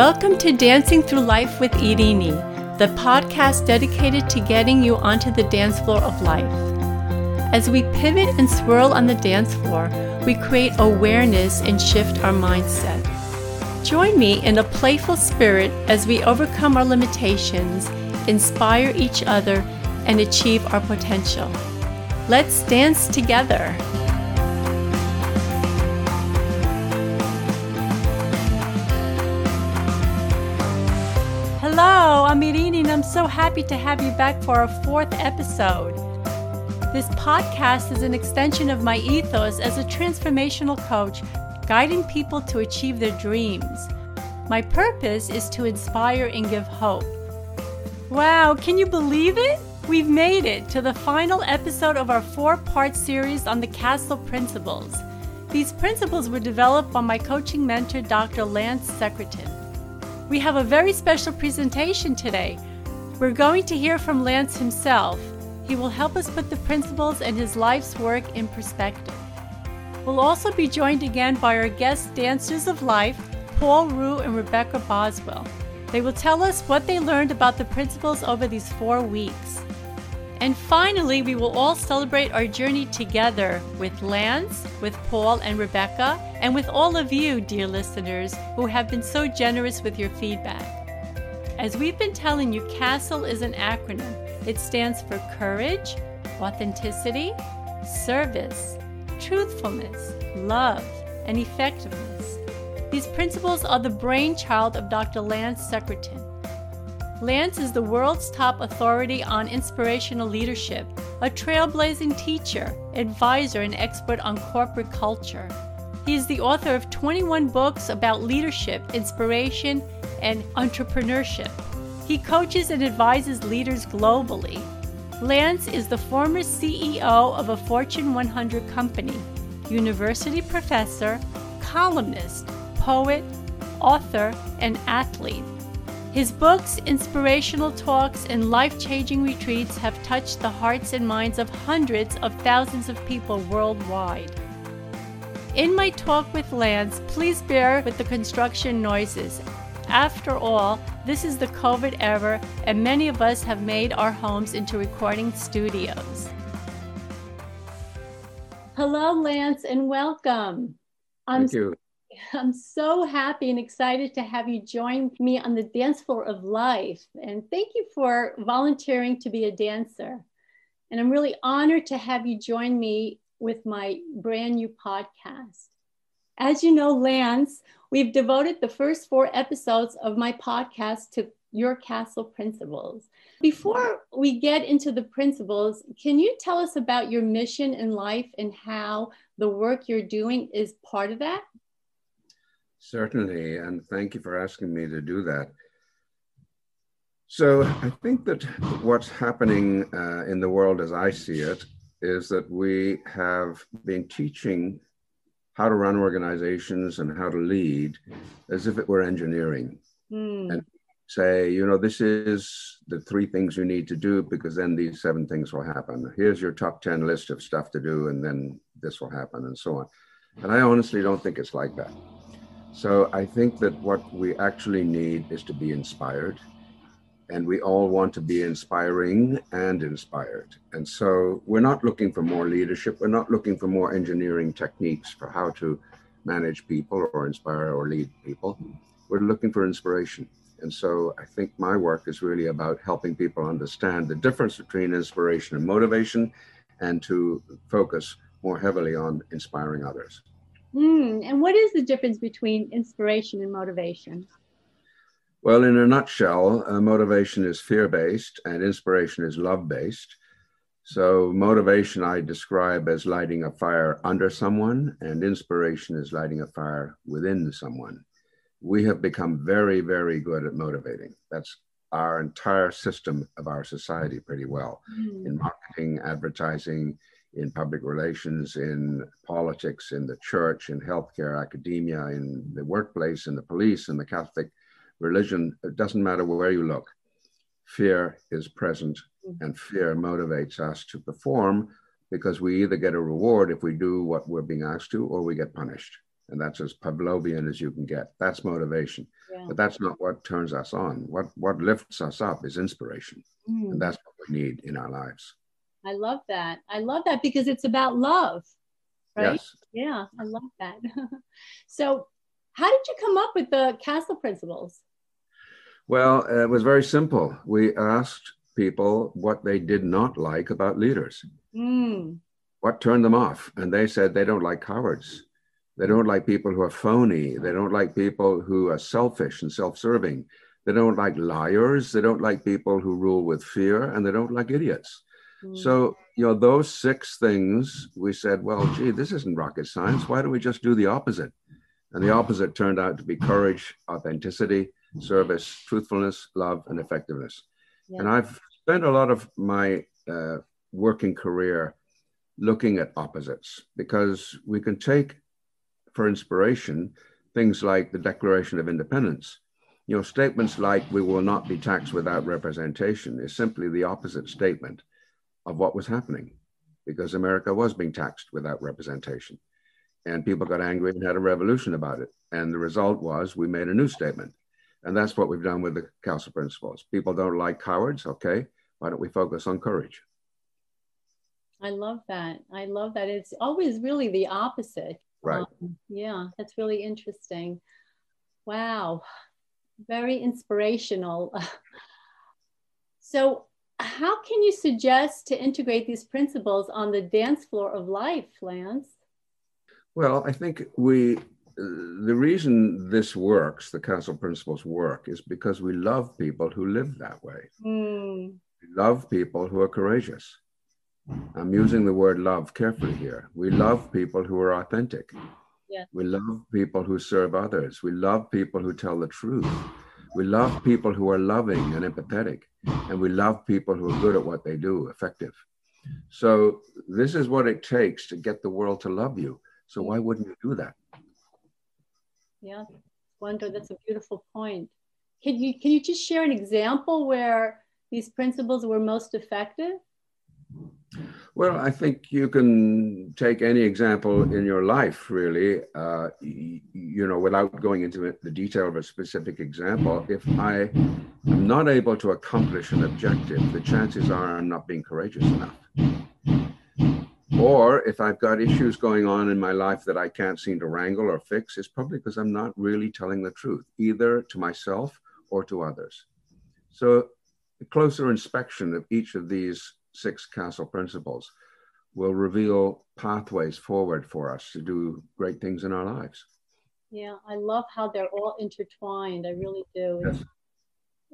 Welcome to Dancing Through Life with Irini, the podcast dedicated to getting you onto the dance floor of life. As we pivot and swirl on the dance floor, we create awareness and shift our mindset. Join me in a playful spirit as we overcome our limitations, inspire each other, and achieve our potential. Let's dance together. Hello, and I'm so happy to have you back for our fourth episode. This podcast is an extension of my ethos as a transformational coach, guiding people to achieve their dreams. My purpose is to inspire and give hope. Wow, can you believe it? We've made it to the final episode of our four part series on the Castle Principles. These principles were developed by my coaching mentor, Dr. Lance Secretan. We have a very special presentation today. We're going to hear from Lance himself. He will help us put the principles and his life's work in perspective. We'll also be joined again by our guest dancers of life, Paul Rue and Rebecca Boswell. They will tell us what they learned about the principles over these four weeks. And finally, we will all celebrate our journey together with Lance, with Paul and Rebecca, and with all of you, dear listeners, who have been so generous with your feedback. As we've been telling you, CASTLE is an acronym. It stands for courage, authenticity, service, truthfulness, love, and effectiveness. These principles are the brainchild of Dr. Lance Secretan. Lance is the world's top authority on inspirational leadership, a trailblazing teacher, advisor, and expert on corporate culture. He is the author of 21 books about leadership, inspiration, and entrepreneurship. He coaches and advises leaders globally. Lance is the former CEO of a Fortune 100 company, university professor, columnist, poet, author, and athlete. His books, inspirational talks, and life changing retreats have touched the hearts and minds of hundreds of thousands of people worldwide. In my talk with Lance, please bear with the construction noises. After all, this is the COVID era, and many of us have made our homes into recording studios. Hello, Lance, and welcome. I'm Thank you. I'm so happy and excited to have you join me on the dance floor of life. And thank you for volunteering to be a dancer. And I'm really honored to have you join me with my brand new podcast. As you know, Lance, we've devoted the first four episodes of my podcast to your castle principles. Before we get into the principles, can you tell us about your mission in life and how the work you're doing is part of that? Certainly, and thank you for asking me to do that. So, I think that what's happening uh, in the world as I see it is that we have been teaching how to run organizations and how to lead as if it were engineering. Mm. And say, you know, this is the three things you need to do because then these seven things will happen. Here's your top 10 list of stuff to do, and then this will happen, and so on. And I honestly don't think it's like that. So I think that what we actually need is to be inspired. And we all want to be inspiring and inspired. And so we're not looking for more leadership. We're not looking for more engineering techniques for how to manage people or inspire or lead people. We're looking for inspiration. And so I think my work is really about helping people understand the difference between inspiration and motivation and to focus more heavily on inspiring others. Mm, and what is the difference between inspiration and motivation? Well, in a nutshell, uh, motivation is fear based and inspiration is love based. So, motivation I describe as lighting a fire under someone, and inspiration is lighting a fire within someone. We have become very, very good at motivating. That's our entire system of our society pretty well mm. in marketing, advertising, in public relations, in politics, in the church, in healthcare, academia, in the workplace, in the police, in the Catholic religion. It doesn't matter where you look. Fear is present, mm-hmm. and fear motivates us to perform because we either get a reward if we do what we're being asked to or we get punished. And that's as Pavlovian as you can get. That's motivation. Yeah. But that's not what turns us on. What, what lifts us up is inspiration. Mm. And that's what we need in our lives. I love that. I love that because it's about love, right? Yes. Yeah, I love that. so, how did you come up with the castle principles? Well, it was very simple. We asked people what they did not like about leaders. Mm. What turned them off? And they said they don't like cowards. They don't like people who are phony. They don't like people who are selfish and self serving. They don't like liars. They don't like people who rule with fear. And they don't like idiots. Mm. So, you know, those six things, we said, well, gee, this isn't rocket science. Why don't we just do the opposite? And the opposite turned out to be courage, authenticity, service, truthfulness, love, and effectiveness. Yeah. And I've spent a lot of my uh, working career looking at opposites because we can take for inspiration things like the Declaration of Independence. You know, statements like we will not be taxed without representation is simply the opposite statement of what was happening because America was being taxed without representation. And people got angry and had a revolution about it. And the result was we made a new statement. And that's what we've done with the Castle Principles. People don't like cowards. Okay. Why don't we focus on courage? I love that. I love that. It's always really the opposite. Right. Um, yeah, that's really interesting. Wow. Very inspirational. so, how can you suggest to integrate these principles on the dance floor of life, Lance? Well, I think we, the reason this works, the Castle Principles work, is because we love people who live that way. Mm. We love people who are courageous. I'm using the word love carefully here. We love people who are authentic. Yeah. We love people who serve others. We love people who tell the truth. We love people who are loving and empathetic. And we love people who are good at what they do, effective. So, this is what it takes to get the world to love you. So, why wouldn't you do that? Yeah, wonder. That's a beautiful point. Can you, can you just share an example where these principles were most effective? Well, I think you can take any example in your life, really, uh, you, know, without going into the detail of a specific example. If I am not able to accomplish an objective, the chances are I'm not being courageous enough. Or if I've got issues going on in my life that I can't seem to wrangle or fix, it's probably because I'm not really telling the truth, either to myself or to others. So, a closer inspection of each of these six castle principles will reveal pathways forward for us to do great things in our lives. Yeah, I love how they're all intertwined. I really do. Yes.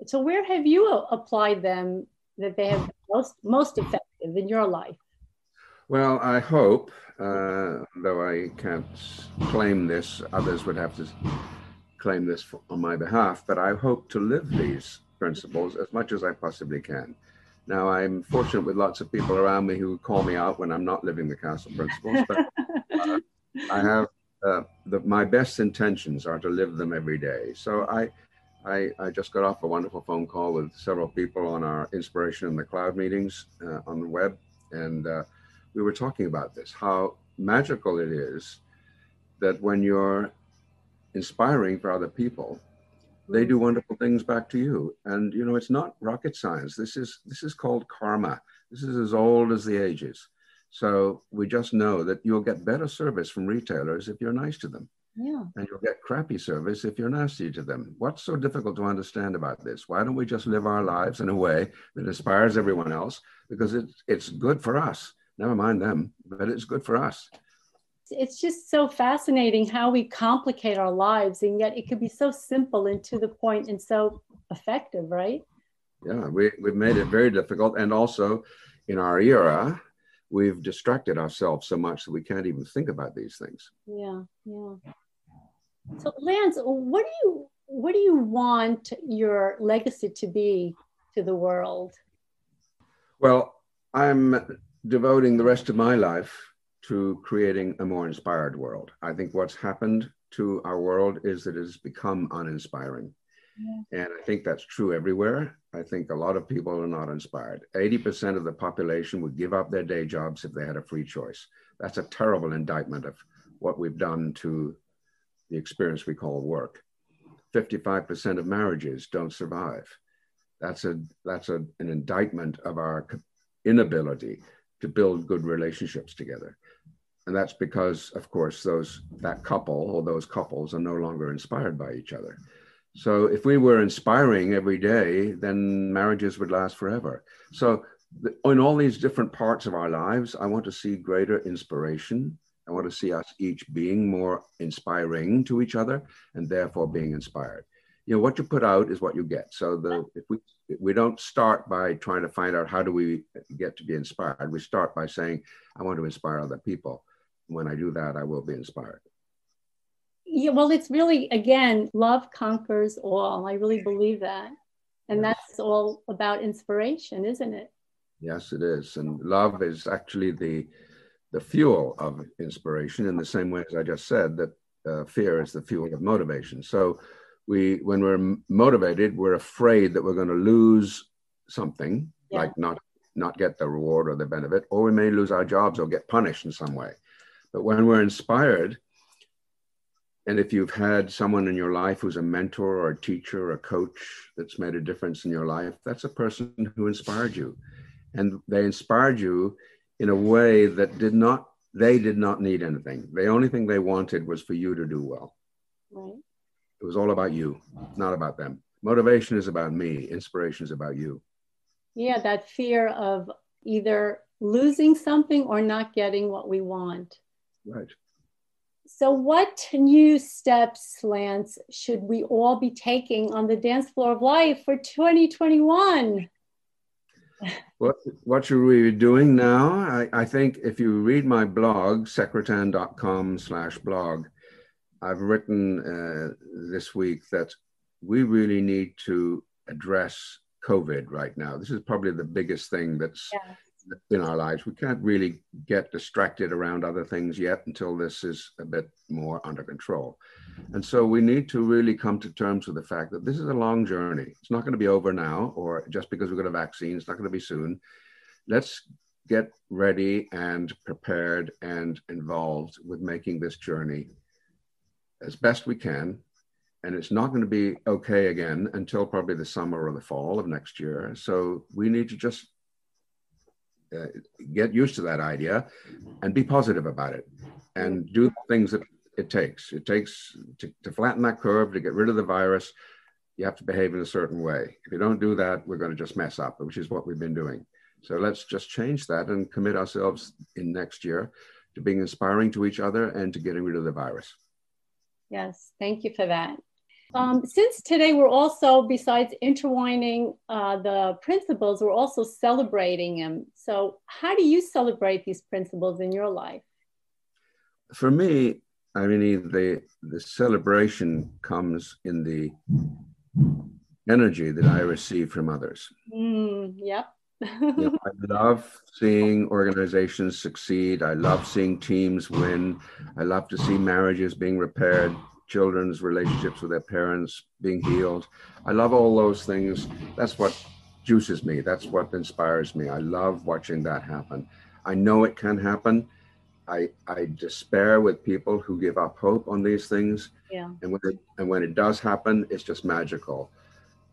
So, where have you applied them that they have most most effective in your life? Well, I hope, uh, though I can't claim this, others would have to claim this for, on my behalf, but I hope to live these principles as much as I possibly can. Now, I'm fortunate with lots of people around me who call me out when I'm not living the castle principles, but uh, I have uh, the, my best intentions are to live them every day. So I, I, I, just got off a wonderful phone call with several people on our Inspiration in the Cloud meetings uh, on the web, and uh, we were talking about this how magical it is that when you're inspiring for other people, they do wonderful things back to you. And you know it's not rocket science. This is this is called karma. This is as old as the ages. So we just know that you'll get better service from retailers if you're nice to them. Yeah. and you'll get crappy service if you're nasty to them. What's so difficult to understand about this? Why don't we just live our lives in a way that inspires everyone else? Because it's it's good for us. Never mind them but it's good for us it's just so fascinating how we complicate our lives and yet it could be so simple and to the point and so effective right? Yeah we, we've made it very difficult and also in our era we've distracted ourselves so much that we can't even think about these things. Yeah yeah. So lance what do you what do you want your legacy to be to the world? Well i'm devoting the rest of my life to creating a more inspired world. I think what's happened to our world is that it has become uninspiring. Yeah. And I think that's true everywhere. I think a lot of people are not inspired. 80% of the population would give up their day jobs if they had a free choice. That's a terrible indictment of what we've done to the experience we call work. 55% of marriages don't survive. That's a that's a, an indictment of our inability to build good relationships together. And that's because, of course, those that couple or those couples are no longer inspired by each other. So if we were inspiring every day, then marriages would last forever. So in all these different parts of our lives, I want to see greater inspiration. I want to see us each being more inspiring to each other and therefore being inspired. You know, what you put out is what you get. So the if we we don't start by trying to find out how do we get to be inspired. We start by saying, I want to inspire other people. When I do that, I will be inspired. Yeah, well, it's really again, love conquers all. I really believe that. And yes. that's all about inspiration, isn't it? Yes, it is. And love is actually the the fuel of inspiration in the same way as I just said that uh, fear is the fuel of motivation. So we when we're motivated, we're afraid that we're going to lose something, yeah. like not not get the reward or the benefit, or we may lose our jobs or get punished in some way. But when we're inspired, and if you've had someone in your life who's a mentor or a teacher or a coach that's made a difference in your life, that's a person who inspired you. And they inspired you in a way that did not, they did not need anything. The only thing they wanted was for you to do well. Right. It was all about you, not about them. Motivation is about me, inspiration is about you. Yeah, that fear of either losing something or not getting what we want. Right. So, what new steps, Lance, should we all be taking on the dance floor of life for 2021? What, what should we be doing now? I, I think if you read my blog, secretan.com slash blog, I've written uh, this week that we really need to address COVID right now. This is probably the biggest thing that's yeah in our lives. We can't really get distracted around other things yet until this is a bit more under control. And so we need to really come to terms with the fact that this is a long journey. It's not going to be over now, or just because we've got a vaccine, it's not going to be soon. Let's get ready and prepared and involved with making this journey as best we can. And it's not going to be okay again until probably the summer or the fall of next year. So we need to just uh, get used to that idea and be positive about it and do the things that it takes. It takes to, to, flatten that curve, to get rid of the virus, you have to behave in a certain way. If you don't do that, we're going to just mess up, which is what we've been doing. So let's just change that and commit ourselves in next year to being inspiring to each other and to getting rid of the virus. Yes, thank you for that. Um, since today we're also, besides intertwining uh, the principles, we're also celebrating them. So, how do you celebrate these principles in your life? For me, I mean, the the celebration comes in the energy that I receive from others. Mm, yep. you know, I love seeing organizations succeed. I love seeing teams win. I love to see marriages being repaired children's relationships with their parents being healed. I love all those things. That's what juices me. That's what inspires me. I love watching that happen. I know it can happen. I, I despair with people who give up hope on these things. Yeah. And when it, and when it does happen, it's just magical.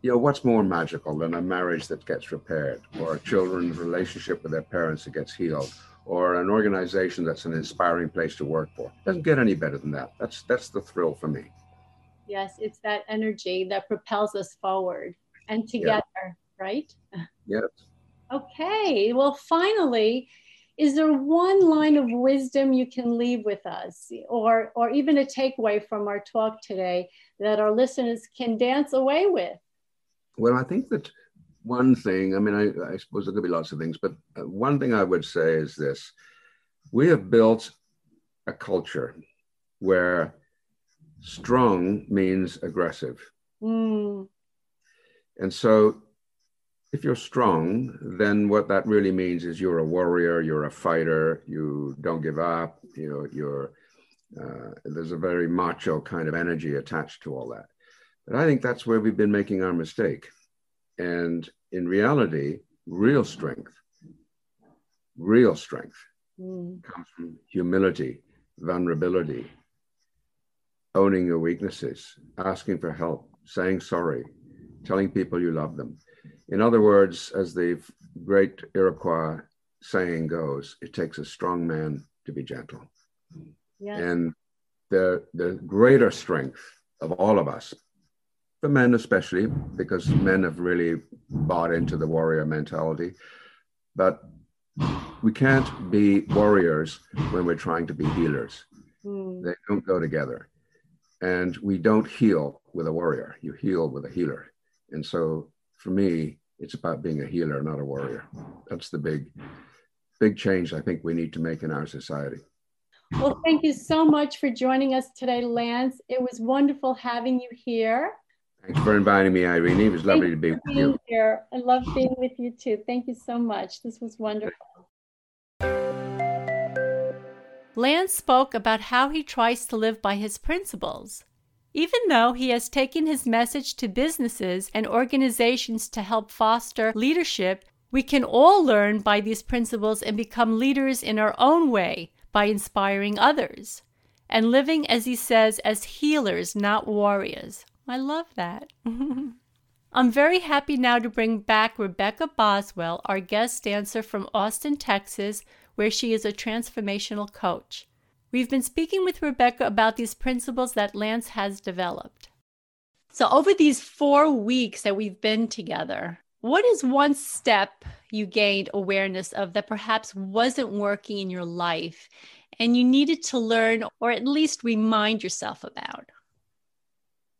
You know, what's more magical than a marriage that gets repaired or a children's relationship with their parents that gets healed or an organization that's an inspiring place to work for. It doesn't get any better than that. That's that's the thrill for me. Yes, it's that energy that propels us forward and together, yeah. right? Yes. Okay. Well, finally, is there one line of wisdom you can leave with us or or even a takeaway from our talk today that our listeners can dance away with? Well, I think that one thing, I mean, I, I suppose there could be lots of things, but uh, one thing I would say is this we have built a culture where strong means aggressive. Mm. And so if you're strong, then what that really means is you're a warrior, you're a fighter, you don't give up, you know, you're, uh, there's a very macho kind of energy attached to all that. But I think that's where we've been making our mistake. And in reality, real strength, real strength mm. comes from humility, vulnerability, owning your weaknesses, asking for help, saying sorry, telling people you love them. In other words, as the great Iroquois saying goes, it takes a strong man to be gentle. Yeah. And the, the greater strength of all of us, the men especially, because men have really bought into the warrior mentality, but we can't be warriors when we're trying to be healers. Mm. They don't go together. And we don't heal with a warrior, you heal with a healer. And so for me, it's about being a healer, not a warrior. That's the big, big change I think we need to make in our society. Well, thank you so much for joining us today, Lance. It was wonderful having you here. Thanks for inviting me, Irene. It was lovely to be with you. Here. I love being with you too. Thank you so much. This was wonderful. Lance spoke about how he tries to live by his principles. Even though he has taken his message to businesses and organizations to help foster leadership, we can all learn by these principles and become leaders in our own way by inspiring others and living, as he says, as healers, not warriors. I love that. I'm very happy now to bring back Rebecca Boswell, our guest dancer from Austin, Texas, where she is a transformational coach. We've been speaking with Rebecca about these principles that Lance has developed. So, over these four weeks that we've been together, what is one step you gained awareness of that perhaps wasn't working in your life and you needed to learn or at least remind yourself about?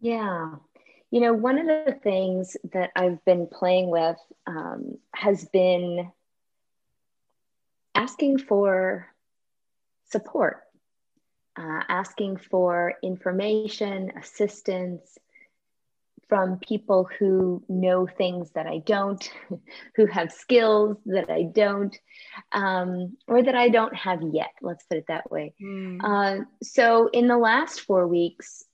Yeah. You know, one of the things that I've been playing with um, has been asking for support uh, asking for information, assistance from people who know things that I don't, who have skills that I don't, um, or that I don't have yet. Let's put it that way. Mm. Uh, so, in the last four weeks,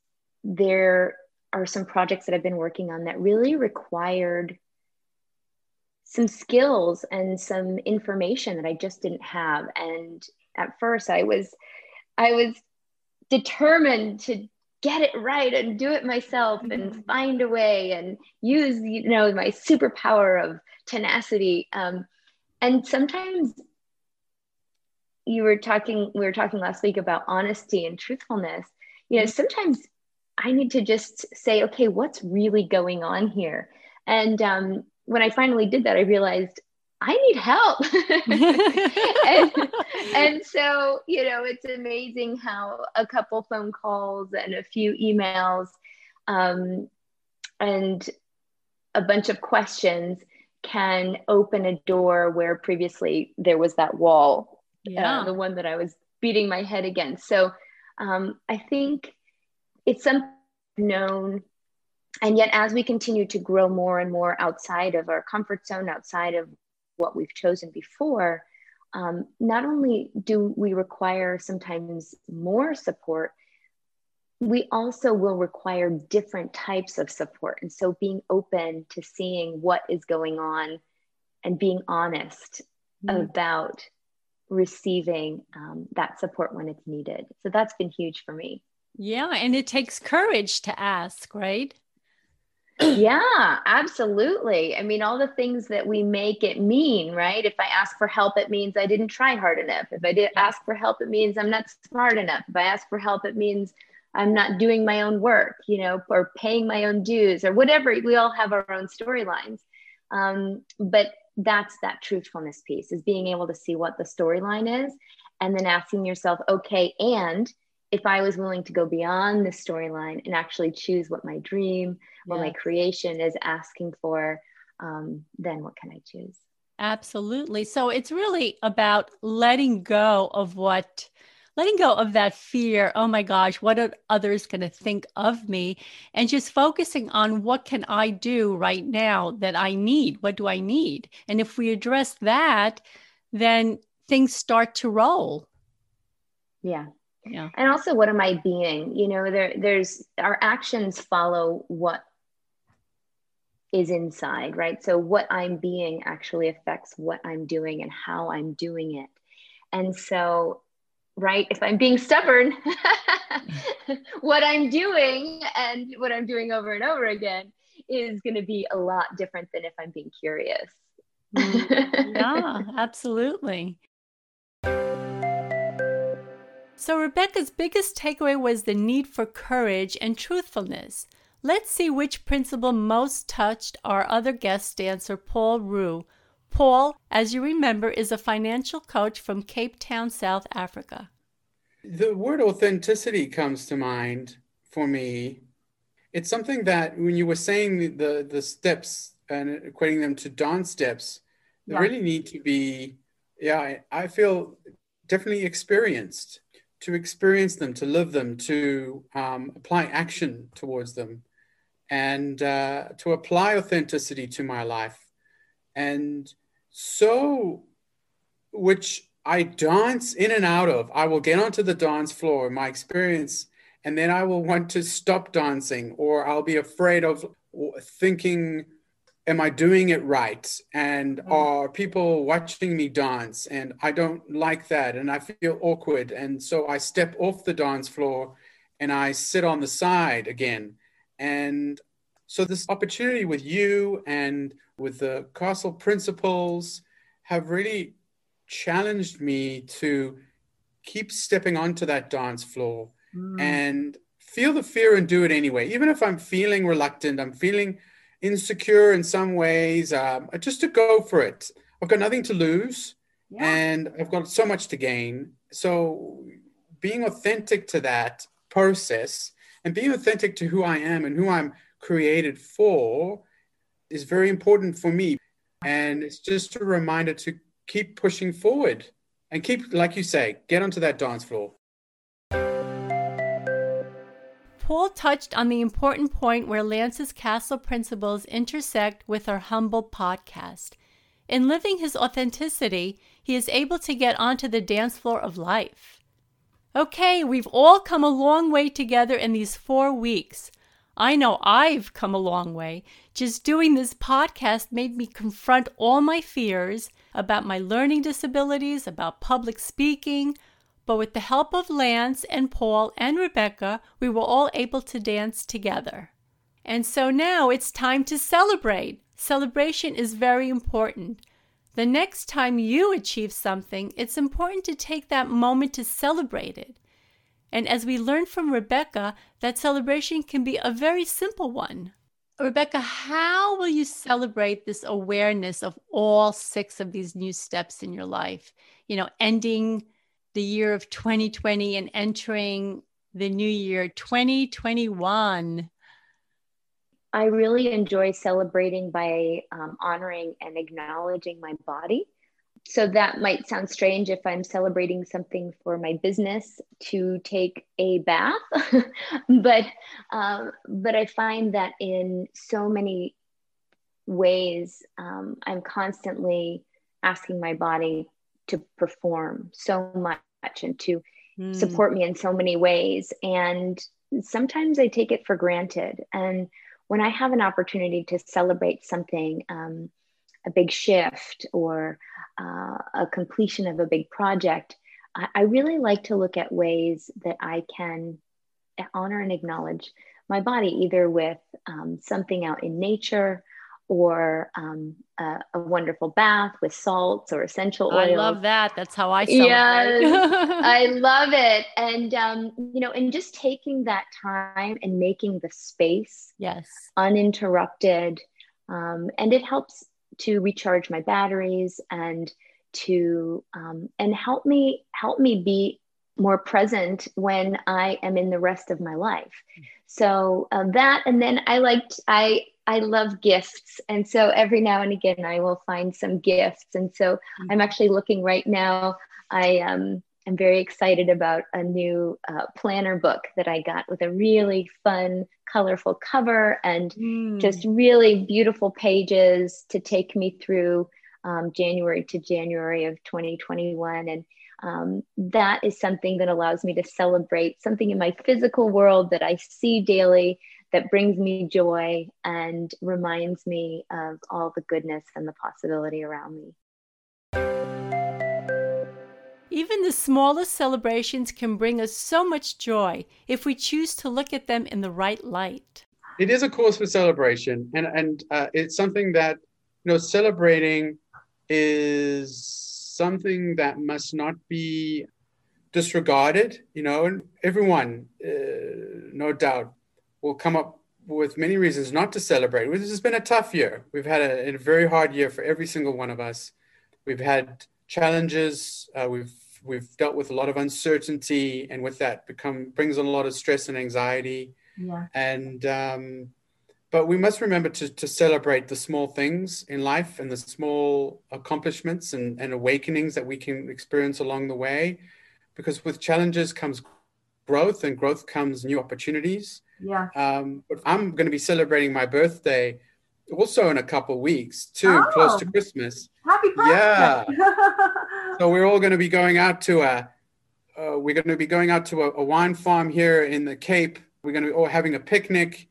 there are some projects that I've been working on that really required some skills and some information that I just didn't have. And at first, I was I was determined to get it right and do it myself and mm-hmm. find a way and use you know my superpower of tenacity um, and sometimes you were talking we were talking last week about honesty and truthfulness you know mm-hmm. sometimes i need to just say okay what's really going on here and um, when i finally did that i realized I need help. and, and, so, you know, it's amazing how a couple phone calls and a few emails um, and a bunch of questions can open a door where previously there was that wall, uh, yeah. Uh, the one that I was beating my head against. So um, I think it's something known. And yet, as we continue to grow more and more outside of our comfort zone, outside of what we've chosen before, um, not only do we require sometimes more support, we also will require different types of support. And so being open to seeing what is going on and being honest mm. about receiving um, that support when it's needed. So that's been huge for me. Yeah. And it takes courage to ask, right? yeah, absolutely. I mean, all the things that we make it mean, right? If I ask for help, it means I didn't try hard enough. If I did ask for help, it means I'm not smart enough. If I ask for help, it means I'm not doing my own work, you know, or paying my own dues or whatever. We all have our own storylines. Um, but that's that truthfulness piece is being able to see what the storyline is and then asking yourself, okay, and if I was willing to go beyond the storyline and actually choose what my dream, what my creation is asking for, um, then what can I choose? Absolutely. So it's really about letting go of what, letting go of that fear. Oh my gosh, what are others going to think of me? And just focusing on what can I do right now that I need? What do I need? And if we address that, then things start to roll. Yeah, yeah. And also what am i being? You know there there's our actions follow what is inside right? So what i'm being actually affects what i'm doing and how i'm doing it. And so right if i'm being stubborn what I'm doing and what I'm doing over and over again is going to be a lot different than if I'm being curious. Mm, yeah, absolutely. So, Rebecca's biggest takeaway was the need for courage and truthfulness. Let's see which principle most touched our other guest dancer, Paul Rue. Paul, as you remember, is a financial coach from Cape Town, South Africa. The word authenticity comes to mind for me. It's something that when you were saying the, the, the steps and equating them to dance steps, yeah. they really need to be, yeah, I, I feel definitely experienced to experience them, to live them, to um, apply action towards them, and uh, to apply authenticity to my life. And so, which I dance in and out of. I will get onto the dance floor, my experience, and then I will want to stop dancing, or I'll be afraid of thinking am I doing it right? And mm-hmm. are people watching me dance? And I don't like that. And I feel awkward. And so I step off the dance floor and I sit on the side again. And so this opportunity with you and with the castle principles have really challenged me to keep stepping onto that dance floor mm. and feel the fear and do it anyway. Even if I'm feeling reluctant, I'm feeling insecure in some ways, um, just to go for it. I've got nothing to lose yeah. and I've got so much to gain. So being authentic to that process and being authentic to who I am and who I'm created for is very important for me. And it's just a reminder to keep pushing forward and keep, like you say, get onto that dance floor. Paul touched on the important point where Lance's castle principles intersect with our humble podcast. In living his authenticity, he is able to get onto the dance floor of life. Okay, we've all come a long way together in these four weeks. I know I've come a long way. Just doing this podcast made me confront all my fears about my learning disabilities, about public speaking, but with the help of Lance and Paul and Rebecca, we were all able to dance together. And so now it's time to celebrate. Celebration is very important. The next time you achieve something, it's important to take that moment to celebrate it. And as we learned from Rebecca, that celebration can be a very simple one. Rebecca, how will you celebrate this awareness of all six of these new steps in your life? You know, ending the year of 2020 and entering the new year 2021? I really enjoy celebrating by um, honoring and acknowledging my body. So that might sound strange if I'm celebrating something for my business to take a bath, but um, but I find that in so many ways, um, I'm constantly asking my body to perform so much and to mm. support me in so many ways. And sometimes I take it for granted. And when I have an opportunity to celebrate something, um, a big shift or uh, a completion of a big project, I, I really like to look at ways that I can honor and acknowledge my body, either with um, something out in nature or um, a, a, wonderful bath with salts or essential oils. I love that. That's how I celebrate. Yes, I love it. And um, you know, and just taking that time and making the space yes uninterrupted, um, and it helps to recharge my batteries and to um, and help me help me be more present when I am in the rest of my life. So uh, that, and then I liked I I love gifts. And so every now and again, I will find some gifts. And so mm-hmm. I'm actually looking right now. I um, am very excited about a new uh, planner book that I got with a really fun, colorful cover and mm. just really beautiful pages to take me through um, January to January of 2021. And um, that is something that allows me to celebrate something in my physical world that I see daily that brings me joy and reminds me of all the goodness and the possibility around me. Even the smallest celebrations can bring us so much joy if we choose to look at them in the right light. It is a cause for celebration, and and uh, it's something that you know celebrating is something that must not be disregarded. You know, and everyone, uh, no doubt, will come up with many reasons not to celebrate. This has been a tough year. We've had a, a very hard year for every single one of us. We've had challenges. Uh, we've we've dealt with a lot of uncertainty, and with that, become brings on a lot of stress and anxiety. Yeah. And um, but we must remember to to celebrate the small things in life and the small accomplishments and, and awakenings that we can experience along the way, because with challenges comes growth, and growth comes new opportunities. Yeah. Um, but I'm going to be celebrating my birthday also in a couple weeks too, Oh. close to Christmas. Happy birthday. Yeah. So we're all going to be going out to a, uh, we're going to be going out to a, a wine farm here in the Cape. We're going to be all having a picnic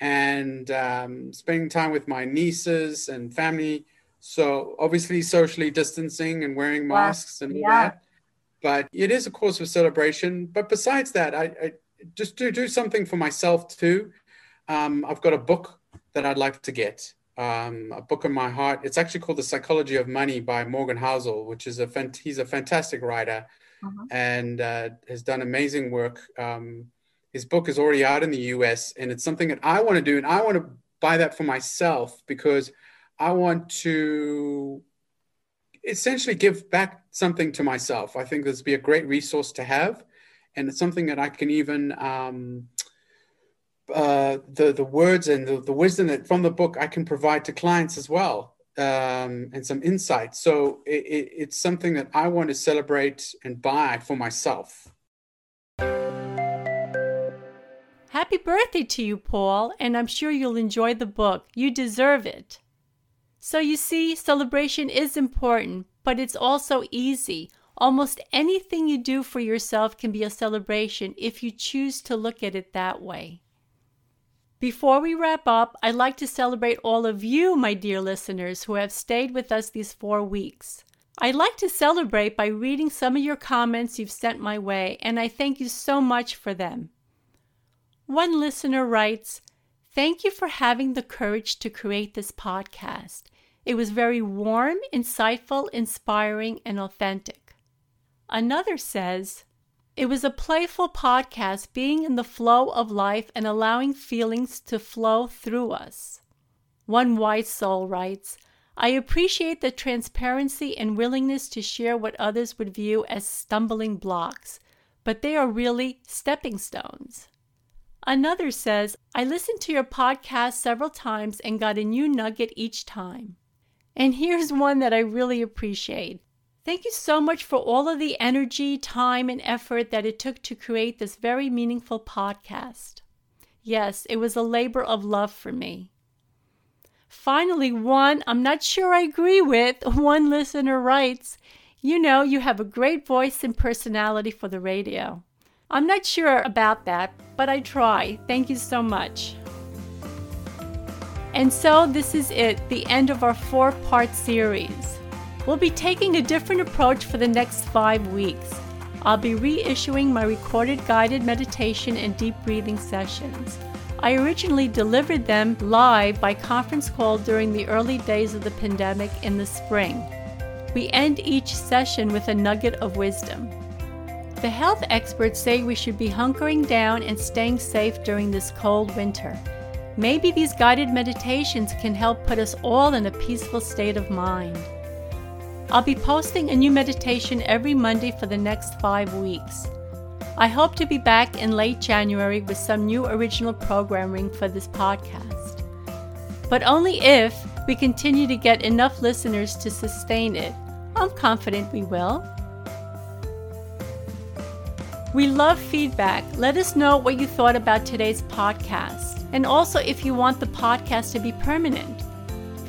and um, spending time with my nieces and family. So obviously socially distancing and wearing Yeah. masks and all Yeah. that. But it is a cause for celebration. But besides that, I, I just do do something for myself too. Um, I've got a book that I'd like to get. Um, a book in my heart. It's actually called The Psychology of Money by Morgan Housel, which is a fant- he's a fantastic writer Mhm. and uh, has done amazing work. Um, his book is already out in the US, and it's something that I want to do, and I want to buy that for myself because I want to essentially give back something to myself. I think this would be a great resource to have, and it's something that I can even um, uh, the the words and the, the wisdom that from the book I can provide to clients as well, um, and some insights. So it, it, it's something that I want to celebrate and buy for myself. Happy birthday to you, Paul, and I'm sure you'll enjoy the book. You deserve it. So, you see, celebration is important, but it's also easy. Almost anything you do for yourself can be a celebration if you choose to look at it that way. Before we wrap up, I'd like to celebrate all of you, my dear listeners, who have stayed with us these four weeks. I'd like to celebrate by reading some of your comments you've sent my way, and I thank you so much for them. One listener writes, Thank you for having the courage to create this podcast. It was very warm, insightful, inspiring, and authentic. Another says, It was a playful podcast, being in the flow of life and allowing feelings to flow through us. One wise soul writes, I appreciate the transparency and willingness to share what others would view as stumbling blocks, but they are really stepping stones. Another says, I listened to your podcast several times and got a new nugget each time. And here's one that I really appreciate. Thank you so much for all of the energy, time, and effort that it took to create this very meaningful podcast. Yes, it was a labor of love for me. Finally, one I'm not sure I agree with, one listener writes, You know, you have a great voice and personality for the radio. I'm not sure about that, but I try. Thank you so much. And so, this is it, the end of our four part series. We'll be taking a different approach for the next five weeks. I'll be reissuing my recorded guided meditation and deep breathing sessions. I originally delivered them live by conference call during the early days of the pandemic in the spring. We end each session with a nugget of wisdom. The health experts say we should be hunkering down and staying safe during this cold winter. Maybe these guided meditations can help put us all in a peaceful state of mind. I'll be posting a new meditation every Monday for the next five weeks. I hope to be back in late January with some new original programming for this podcast. But only if we continue to get enough listeners to sustain it. I'm confident we will. We love feedback. Let us know what you thought about today's podcast, and also if you want the podcast to be permanent.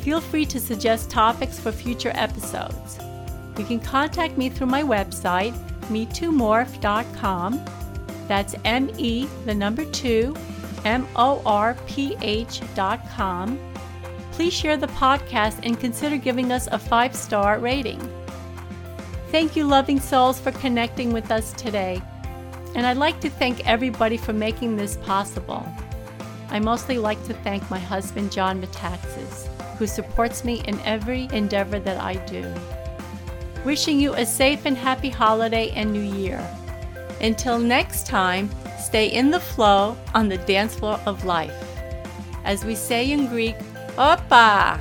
Feel free to suggest topics for future episodes. You can contact me through my website, me2morph.com. That's M E, the number two, M O R P H.com. Please share the podcast and consider giving us a five star rating. Thank you, loving souls, for connecting with us today. And I'd like to thank everybody for making this possible. I mostly like to thank my husband, John Metaxas, who supports me in every endeavor that I do. Wishing you a safe and happy holiday and new year. Until next time, stay in the flow on the dance floor of life. As we say in Greek, Opa!